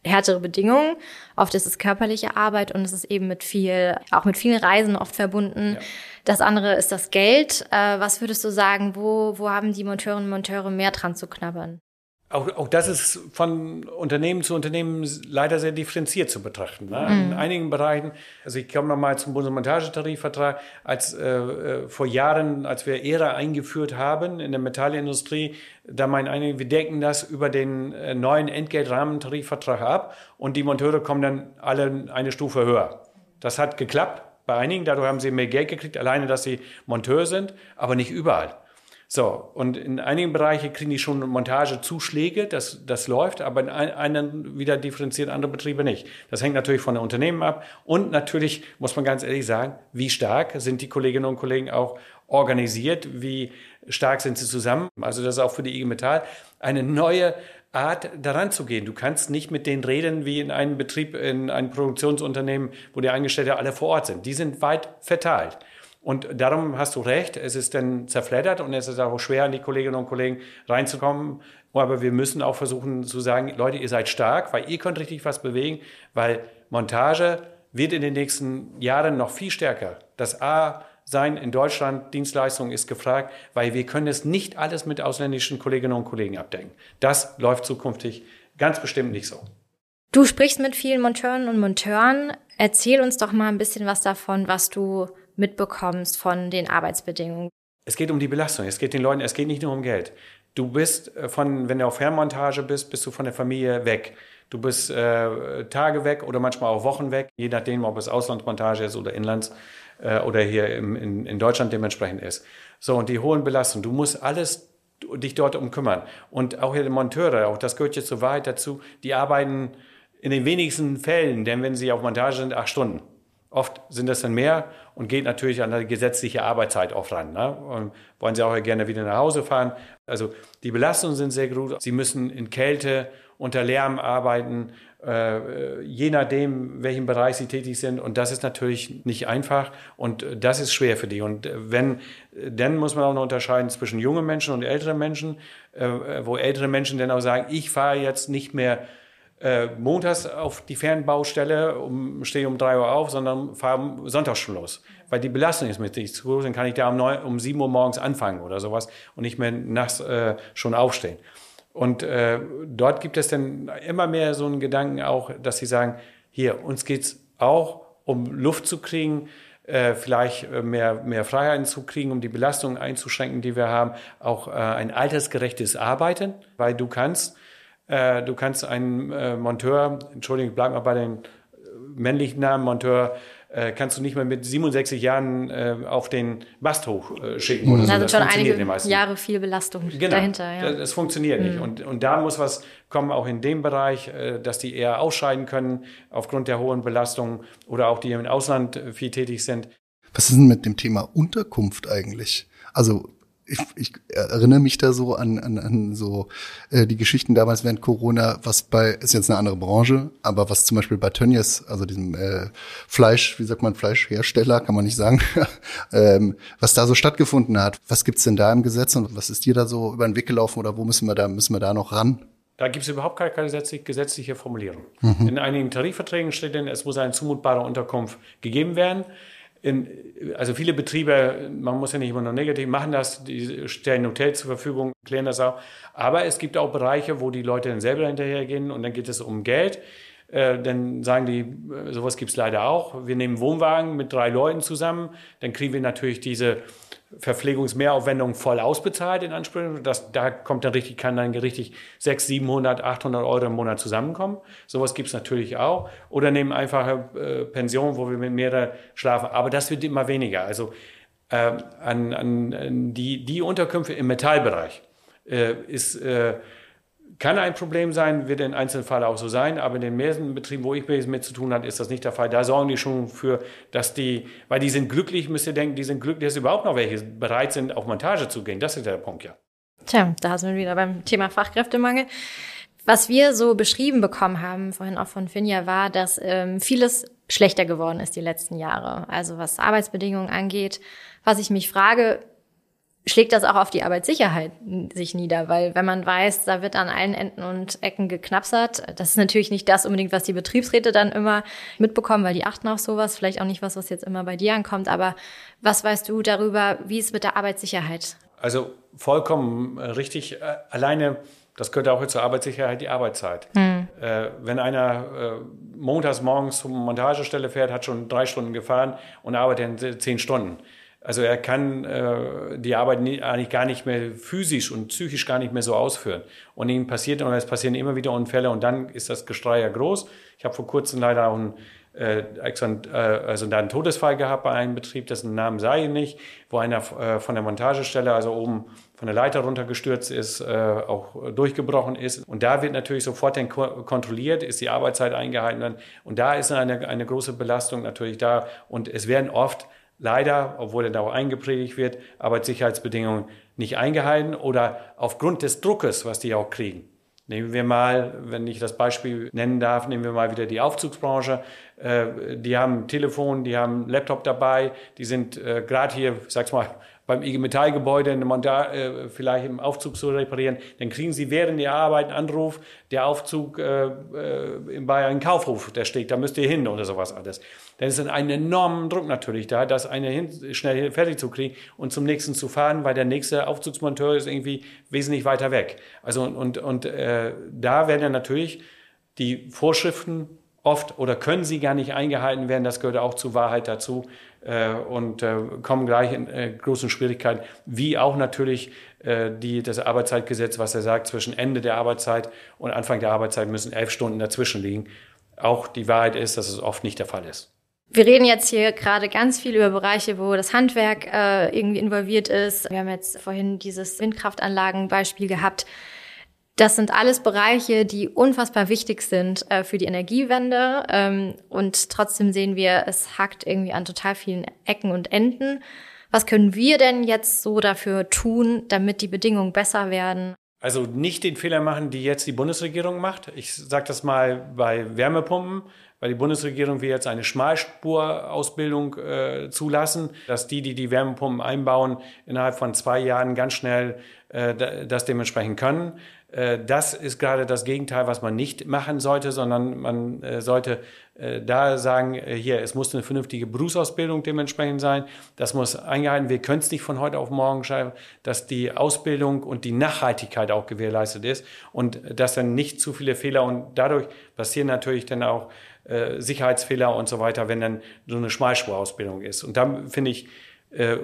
härtere Bedingungen. Oft ist es körperliche Arbeit und es ist eben mit viel, auch mit vielen Reisen oft verbunden. Ja. Das andere ist das Geld. Äh, was würdest du sagen, wo, wo haben die Monteurinnen und Monteure mehr dran zu knabbern? Auch, auch das ist von Unternehmen zu Unternehmen leider sehr differenziert zu betrachten. Ne? Mhm. In einigen Bereichen, also ich komme nochmal zum Bundesmontagetarifvertrag, als äh, äh, vor Jahren, als wir ERA eingeführt haben in der Metallindustrie, da meinen einige, wir decken das über den äh, neuen Entgeltrahmentarifvertrag ab und die Monteure kommen dann alle eine Stufe höher. Das hat geklappt bei einigen, dadurch haben sie mehr Geld gekriegt, alleine, dass sie Monteur sind, aber nicht überall. So, und in einigen Bereichen kriegen die schon Montagezuschläge, das, das läuft, aber in einen wieder differenziert andere Betriebe nicht. Das hängt natürlich von den Unternehmen ab und natürlich muss man ganz ehrlich sagen, wie stark sind die Kolleginnen und Kollegen auch organisiert, wie stark sind sie zusammen. Also das ist auch für die IG Metall eine neue Art daran zu gehen. Du kannst nicht mit denen reden wie in einem Betrieb, in einem Produktionsunternehmen, wo die Angestellten alle vor Ort sind. Die sind weit verteilt. Und darum hast du recht, es ist dann zerfleddert und es ist auch schwer, an die Kolleginnen und Kollegen reinzukommen. Aber wir müssen auch versuchen zu sagen, Leute, ihr seid stark, weil ihr könnt richtig was bewegen, weil Montage wird in den nächsten Jahren noch viel stärker. Das A sein in Deutschland, Dienstleistung ist gefragt, weil wir können es nicht alles mit ausländischen Kolleginnen und Kollegen abdecken. Das läuft zukünftig ganz bestimmt nicht so. Du sprichst mit vielen Monteuren und Monteuren. Erzähl uns doch mal ein bisschen was davon, was du mitbekommst von den Arbeitsbedingungen? Es geht um die Belastung. Es geht den Leuten, es geht nicht nur um Geld. Du bist äh, von, wenn du auf Fernmontage bist, bist du von der Familie weg. Du bist äh, Tage weg oder manchmal auch Wochen weg, je nachdem, ob es Auslandsmontage ist oder Inlands äh, oder hier im, in, in Deutschland dementsprechend ist. So, und die hohen Belastungen. Du musst alles dich dort um kümmern. Und auch hier die Monteure, auch das gehört jetzt so weit dazu, die arbeiten in den wenigsten Fällen, denn wenn sie auf Montage sind, acht Stunden. Oft sind das dann mehr und geht natürlich an die gesetzliche Arbeitszeit oft ran. Ne? Und wollen sie auch gerne wieder nach Hause fahren. Also die Belastungen sind sehr gut. Sie müssen in Kälte, unter Lärm arbeiten. äh, je nachdem, welchen Bereich sie tätig sind. Und das ist natürlich nicht einfach und das ist schwer für die. Und wenn, dann muss man auch noch unterscheiden zwischen jungen Menschen und älteren Menschen, äh, wo ältere Menschen dann auch sagen, ich fahre jetzt nicht mehr äh, montags auf die Fernbaustelle, um, stehe um drei Uhr auf, sondern fahre sonntags schon los. Weil die Belastung ist mit sich zu groß, dann kann ich da um, neun, um sieben Uhr morgens anfangen oder sowas und nicht mehr nachts äh, schon aufstehen. Und äh, dort gibt es dann immer mehr so einen Gedanken auch, dass sie sagen, hier, uns geht's auch um Luft zu kriegen, äh, vielleicht äh, mehr, mehr Freiheiten zu kriegen, um die Belastungen einzuschränken, die wir haben, auch äh, ein altersgerechtes Arbeiten, weil du kannst, äh, du kannst einen äh, Monteur, Entschuldigung, bleib mal bei den männlichen Namen, Monteur, äh, kannst du nicht mehr mit 67 Jahren äh, auf den Mast hochschicken. Äh, oder so. Also das schon einige Jahre viel Belastung genau, dahinter. Ja. Das, das funktioniert mhm. nicht. Und, und da muss was kommen, auch in dem Bereich, äh, dass die eher ausscheiden können aufgrund der hohen Belastung oder auch die im Ausland viel tätig sind. Was ist denn mit dem Thema Unterkunft eigentlich? Also ich, ich erinnere mich da so an, an, an so äh, die Geschichten damals während Corona, was bei, ist jetzt eine andere Branche, aber was zum Beispiel bei Tönnies, also diesem äh, Fleisch, wie sagt man, Fleischhersteller, kann man nicht sagen, ähm, was da so stattgefunden hat. Was gibt's denn da im Gesetz und was ist dir da so über den Weg gelaufen oder wo müssen wir da, müssen wir da noch ran? Da gibt es überhaupt keine gesetzliche Formulierung. Mhm. In einigen Tarifverträgen steht denn, es muss eine zumutbare Unterkunft gegeben werden also viele Betriebe, man muss ja nicht immer nur negativ machen das, die stellen Hotels zur Verfügung, klären das auch. Aber es gibt auch Bereiche, wo die Leute dann selber hinterhergehen und dann geht es um Geld. Äh, dann sagen die, äh, sowas gibt es leider auch. Wir nehmen Wohnwagen mit drei Leuten zusammen, dann kriegen wir natürlich diese Verpflegungsmehraufwendungen voll ausbezahlt in Ansprüchen. Das, da kommt dann richtig, kann dann richtig 600, 700, 800 Euro im Monat zusammenkommen. Sowas gibt es natürlich auch. Oder nehmen einfache äh, Pensionen, wo wir mit mehreren schlafen. Aber das wird immer weniger. Also äh, an, an die, die Unterkünfte im Metallbereich äh, ist äh, kann ein Problem sein, wird in Einzelfällen auch so sein, aber in den meisten Betrieben, wo ich mit zu tun habe, ist das nicht der Fall. Da sorgen die schon für, dass die, weil die sind glücklich, müsst ihr denken, die sind glücklich, dass überhaupt noch welche bereit sind, auf Montage zu gehen. Das ist der Punkt, ja. Tja, da sind wir wieder beim Thema Fachkräftemangel. Was wir so beschrieben bekommen haben, vorhin auch von Finja, war, dass ähm, vieles schlechter geworden ist die letzten Jahre. Also was Arbeitsbedingungen angeht. Was ich mich frage, schlägt das auch auf die Arbeitssicherheit sich nieder, weil wenn man weiß, da wird an allen Enden und Ecken geknapsert, das ist natürlich nicht das unbedingt, was die Betriebsräte dann immer mitbekommen, weil die achten auf sowas, vielleicht auch nicht was, was jetzt immer bei dir ankommt, aber was weißt du darüber, wie es mit der Arbeitssicherheit? Also vollkommen äh, richtig, äh, alleine das gehört auch zur Arbeitssicherheit, die Arbeitszeit. Hm. Äh, wenn einer montags morgens zur Montagestelle fährt, hat schon drei Stunden gefahren und arbeitet zehn Stunden. Also er kann äh, die Arbeit nie, eigentlich gar nicht mehr physisch und psychisch gar nicht mehr so ausführen. Und ihm passiert, und es passieren immer wieder Unfälle und dann ist das Gestrei ja groß. Ich habe vor kurzem leider auch einen, äh, äh, also einen Todesfall gehabt bei einem Betrieb, dessen Namen sei ich nicht, wo einer äh, von der Montagestelle, also oben von der Leiter runtergestürzt ist, äh, auch durchgebrochen ist. Und da wird natürlich sofort dann kontrolliert, ist die Arbeitszeit eingehalten. Und da ist eine, eine große Belastung natürlich da. Und es werden oft leider, obwohl er da auch eingepredigt wird, Arbeitssicherheitsbedingungen nicht eingehalten oder aufgrund des Druckes, was die auch kriegen. Nehmen wir mal, wenn ich das Beispiel nennen darf, nehmen wir mal wieder die Aufzugsbranche. Äh, die haben ein Telefon, die haben einen Laptop dabei, die sind äh, gerade hier, ich sag's mal, beim IG Metallgebäude eine Monta äh, vielleicht im Aufzug zu reparieren, dann kriegen Sie während der Arbeit einen Anruf, der Aufzug äh, äh, bei einem Kaufhof, der steht, da müsst ihr hin oder sowas alles. Dann ist ein enormer Druck natürlich da, das eine hin, schnell fertig zu kriegen und zum nächsten zu fahren, weil der nächste Aufzugsmonteur ist irgendwie wesentlich weiter weg. Also und, und äh, da werden dann natürlich die Vorschriften oft oder können sie gar nicht eingehalten werden. Das gehört auch zur Wahrheit dazu und äh, kommen gleich in äh, großen Schwierigkeiten, wie auch natürlich äh, die, das Arbeitszeitgesetz, was er sagt, zwischen Ende der Arbeitszeit und Anfang der Arbeitszeit müssen elf Stunden dazwischen liegen. Auch die Wahrheit ist, dass es oft nicht der Fall ist. Wir reden jetzt hier gerade ganz viel über Bereiche, wo das Handwerk äh, irgendwie involviert ist. Wir haben jetzt vorhin dieses Windkraftanlagenbeispiel gehabt. Das sind alles Bereiche, die unfassbar wichtig sind äh, für die Energiewende. Ähm, und trotzdem sehen wir, es hackt irgendwie an total vielen Ecken und Enden. Was können wir denn jetzt so dafür tun, damit die Bedingungen besser werden? Also nicht den Fehler machen, die jetzt die Bundesregierung macht. Ich sage das mal bei Wärmepumpen, weil die Bundesregierung will jetzt eine Schmalspurausbildung äh, zulassen, dass die, die die Wärmepumpen einbauen, innerhalb von zwei Jahren ganz schnell äh, das dementsprechend können. Äh, das ist gerade das Gegenteil, was man nicht machen sollte, sondern man äh, sollte da sagen, hier, es muss eine vernünftige Berufsausbildung dementsprechend sein. Das muss eingehalten. Wir können es nicht von heute auf morgen schreiben, dass die Ausbildung und die Nachhaltigkeit auch gewährleistet ist und dass dann nicht zu viele Fehler und dadurch passieren natürlich dann auch Sicherheitsfehler und so weiter, wenn dann so eine Schmalspurausbildung ist. Und da finde ich,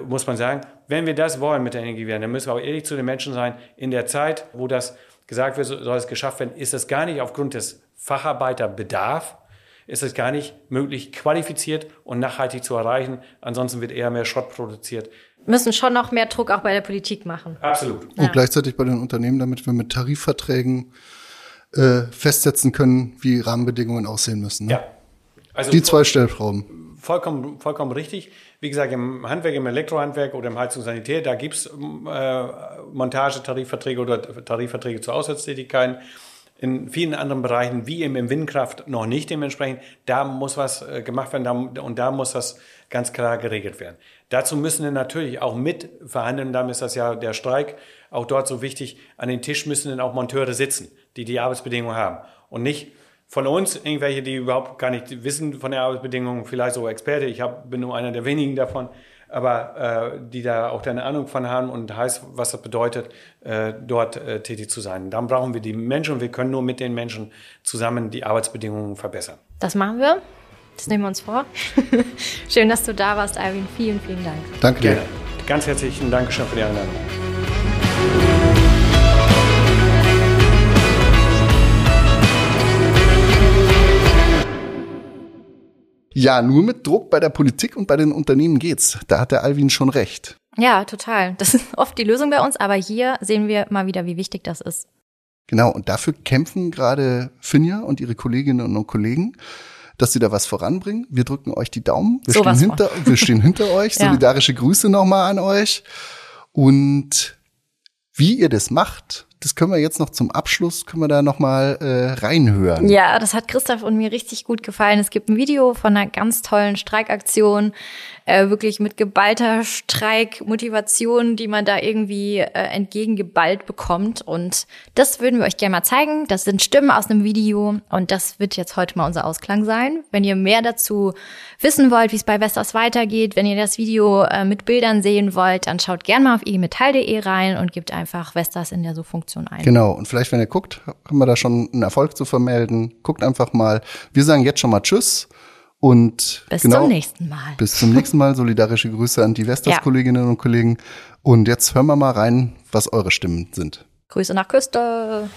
muss man sagen, wenn wir das wollen mit der Energiewende, dann müssen wir auch ehrlich zu den Menschen sein. In der Zeit, wo das gesagt wird, soll es geschafft werden, ist es gar nicht aufgrund des Facharbeiterbedarfs, ist es gar nicht möglich, qualifiziert und nachhaltig zu erreichen. Ansonsten wird eher mehr Schrott produziert. Müssen schon noch mehr Druck auch bei der Politik machen. Absolut. Und ja. gleichzeitig bei den Unternehmen, damit wir mit Tarifverträgen äh, festsetzen können, wie Rahmenbedingungen aussehen müssen. Ne? Ja. Also Die zwei Stellschrauben. Vollkommen, vollkommen richtig. Wie gesagt, im Handwerk, im Elektrohandwerk oder im Heizung Sanitär, da gibt es äh, Montagetarifverträge oder Tarifverträge zu Auswärtstätigkeiten. In vielen anderen Bereichen, wie eben im Windkraft, noch nicht dementsprechend. Da muss was äh, gemacht werden und da muss das ganz klar geregelt werden. Dazu müssen wir natürlich auch mit verhandeln. Damit ist das ja der Streik auch dort so wichtig. An den Tisch müssen dann auch Monteure sitzen, die die Arbeitsbedingungen haben. Und nicht von uns, irgendwelche, die überhaupt gar nicht wissen von den Arbeitsbedingungen, vielleicht so Experte, ich hab, bin nur einer der wenigen davon, aber äh, die da auch eine Ahnung von haben und heißt, was das bedeutet, äh, dort äh, tätig zu sein. Dann brauchen wir die Menschen und wir können nur mit den Menschen zusammen die Arbeitsbedingungen verbessern. Das machen wir. Das nehmen wir uns vor. Schön, dass du da warst, Alvin. Vielen, vielen Dank. Danke dir. Gerne. Ganz herzlichen Dank schon für die Einladung. Ja, nur mit Druck bei der Politik und bei den Unternehmen geht's. Da hat der Alvin schon recht. Ja, total. Das ist oft die Lösung bei uns, aber hier sehen wir mal wieder, wie wichtig das ist. Genau, und dafür kämpfen gerade Finja und ihre Kolleginnen und Kollegen, dass sie da was voranbringen. Wir drücken euch die Daumen. Wir, so stehen, hinter, wir stehen hinter euch. ja. Solidarische Grüße nochmal an euch. Und wie ihr das macht, das können wir jetzt noch zum Abschluss, können wir da noch mal äh, reinhören. Ja, das hat Christoph und mir richtig gut gefallen. Es gibt ein Video von einer ganz tollen Streikaktion äh, wirklich mit geballter Streikmotivation, die man da irgendwie äh, entgegengeballt bekommt. Und das würden wir euch gerne mal zeigen. Das sind Stimmen aus einem Video und das wird jetzt heute mal unser Ausklang sein. Wenn ihr mehr dazu wissen wollt, wie es bei Vestas weitergeht, wenn ihr das Video äh, mit Bildern sehen wollt, dann schaut gerne mal auf imetall.de rein und gebt einfach Vestas in der Suchfunktion ein. Genau. Und vielleicht, wenn ihr guckt, haben wir da schon einen Erfolg zu vermelden. Guckt einfach mal. Wir sagen jetzt schon mal Tschüss. Und bis genau, zum nächsten Mal. Bis zum nächsten Mal. Solidarische Grüße an die Vestas-Kolleginnen und Kollegen. Und jetzt hören wir mal rein, was eure Stimmen sind. Grüße nach Küste.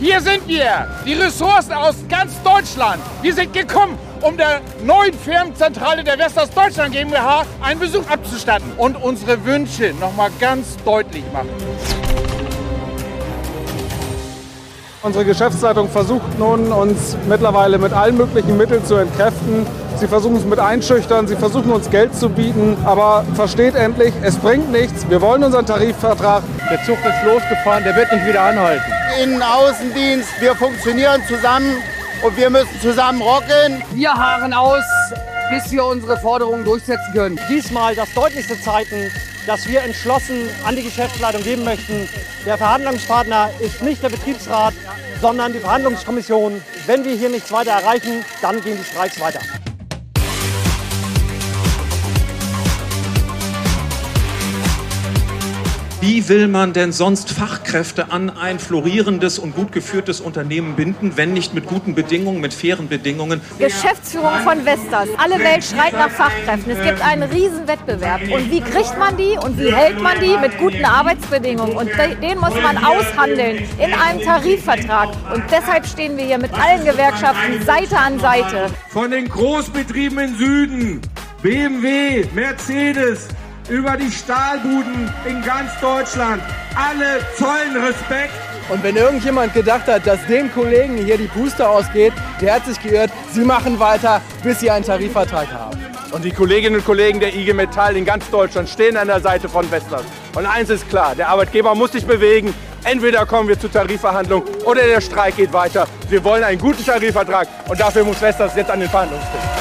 Hier sind wir, die Ressourcen aus ganz Deutschland. Wir sind gekommen, um der neuen Firmenzentrale der Vestas Deutschland GmbH einen Besuch abzustatten und unsere Wünsche nochmal ganz deutlich machen. Unsere Geschäftsleitung versucht nun, uns mittlerweile mit allen möglichen Mitteln zu entkräften. Sie versuchen es mit einschüchtern, sie versuchen uns Geld zu bieten, aber versteht endlich, es bringt nichts. Wir wollen unseren Tarifvertrag. Der Zug ist losgefahren, der wird nicht wieder anhalten. Innen, Außendienst, wir funktionieren zusammen und wir müssen zusammen rocken. Wir harren aus, bis wir unsere Forderungen durchsetzen können. Diesmal das deutlichste Zeiten das wir entschlossen an die Geschäftsleitung geben möchten. Der Verhandlungspartner ist nicht der Betriebsrat, sondern die Verhandlungskommission. Wenn wir hier nichts weiter erreichen, dann gehen die Streiks weiter. Wie will man denn sonst Fachkräfte an ein florierendes und gut geführtes Unternehmen binden, wenn nicht mit guten Bedingungen, mit fairen Bedingungen? Geschäftsführung von Vestas. Alle Welt schreit nach Fachkräften. Es gibt einen riesen Wettbewerb. Und wie kriegt man die und wie hält man die? Mit guten Arbeitsbedingungen. Und den muss man aushandeln in einem Tarifvertrag. Und deshalb stehen wir hier mit allen Gewerkschaften Seite an Seite. Von den Großbetrieben im Süden, BMW, Mercedes, über die Stahlbuden in ganz Deutschland. Alle zollen Respekt. Und wenn irgendjemand gedacht hat, dass den Kollegen hier die Puste ausgeht, der hat sich geirrt. Sie machen weiter, bis sie einen Tarifvertrag haben. Und die Kolleginnen und Kollegen der IG Metall in ganz Deutschland stehen an der Seite von Vestas. Und eins ist klar, der Arbeitgeber muss sich bewegen. Entweder kommen wir zu Tarifverhandlungen oder der Streik geht weiter. Wir wollen einen guten Tarifvertrag und dafür muss Vestas jetzt an den Verhandlungstisch.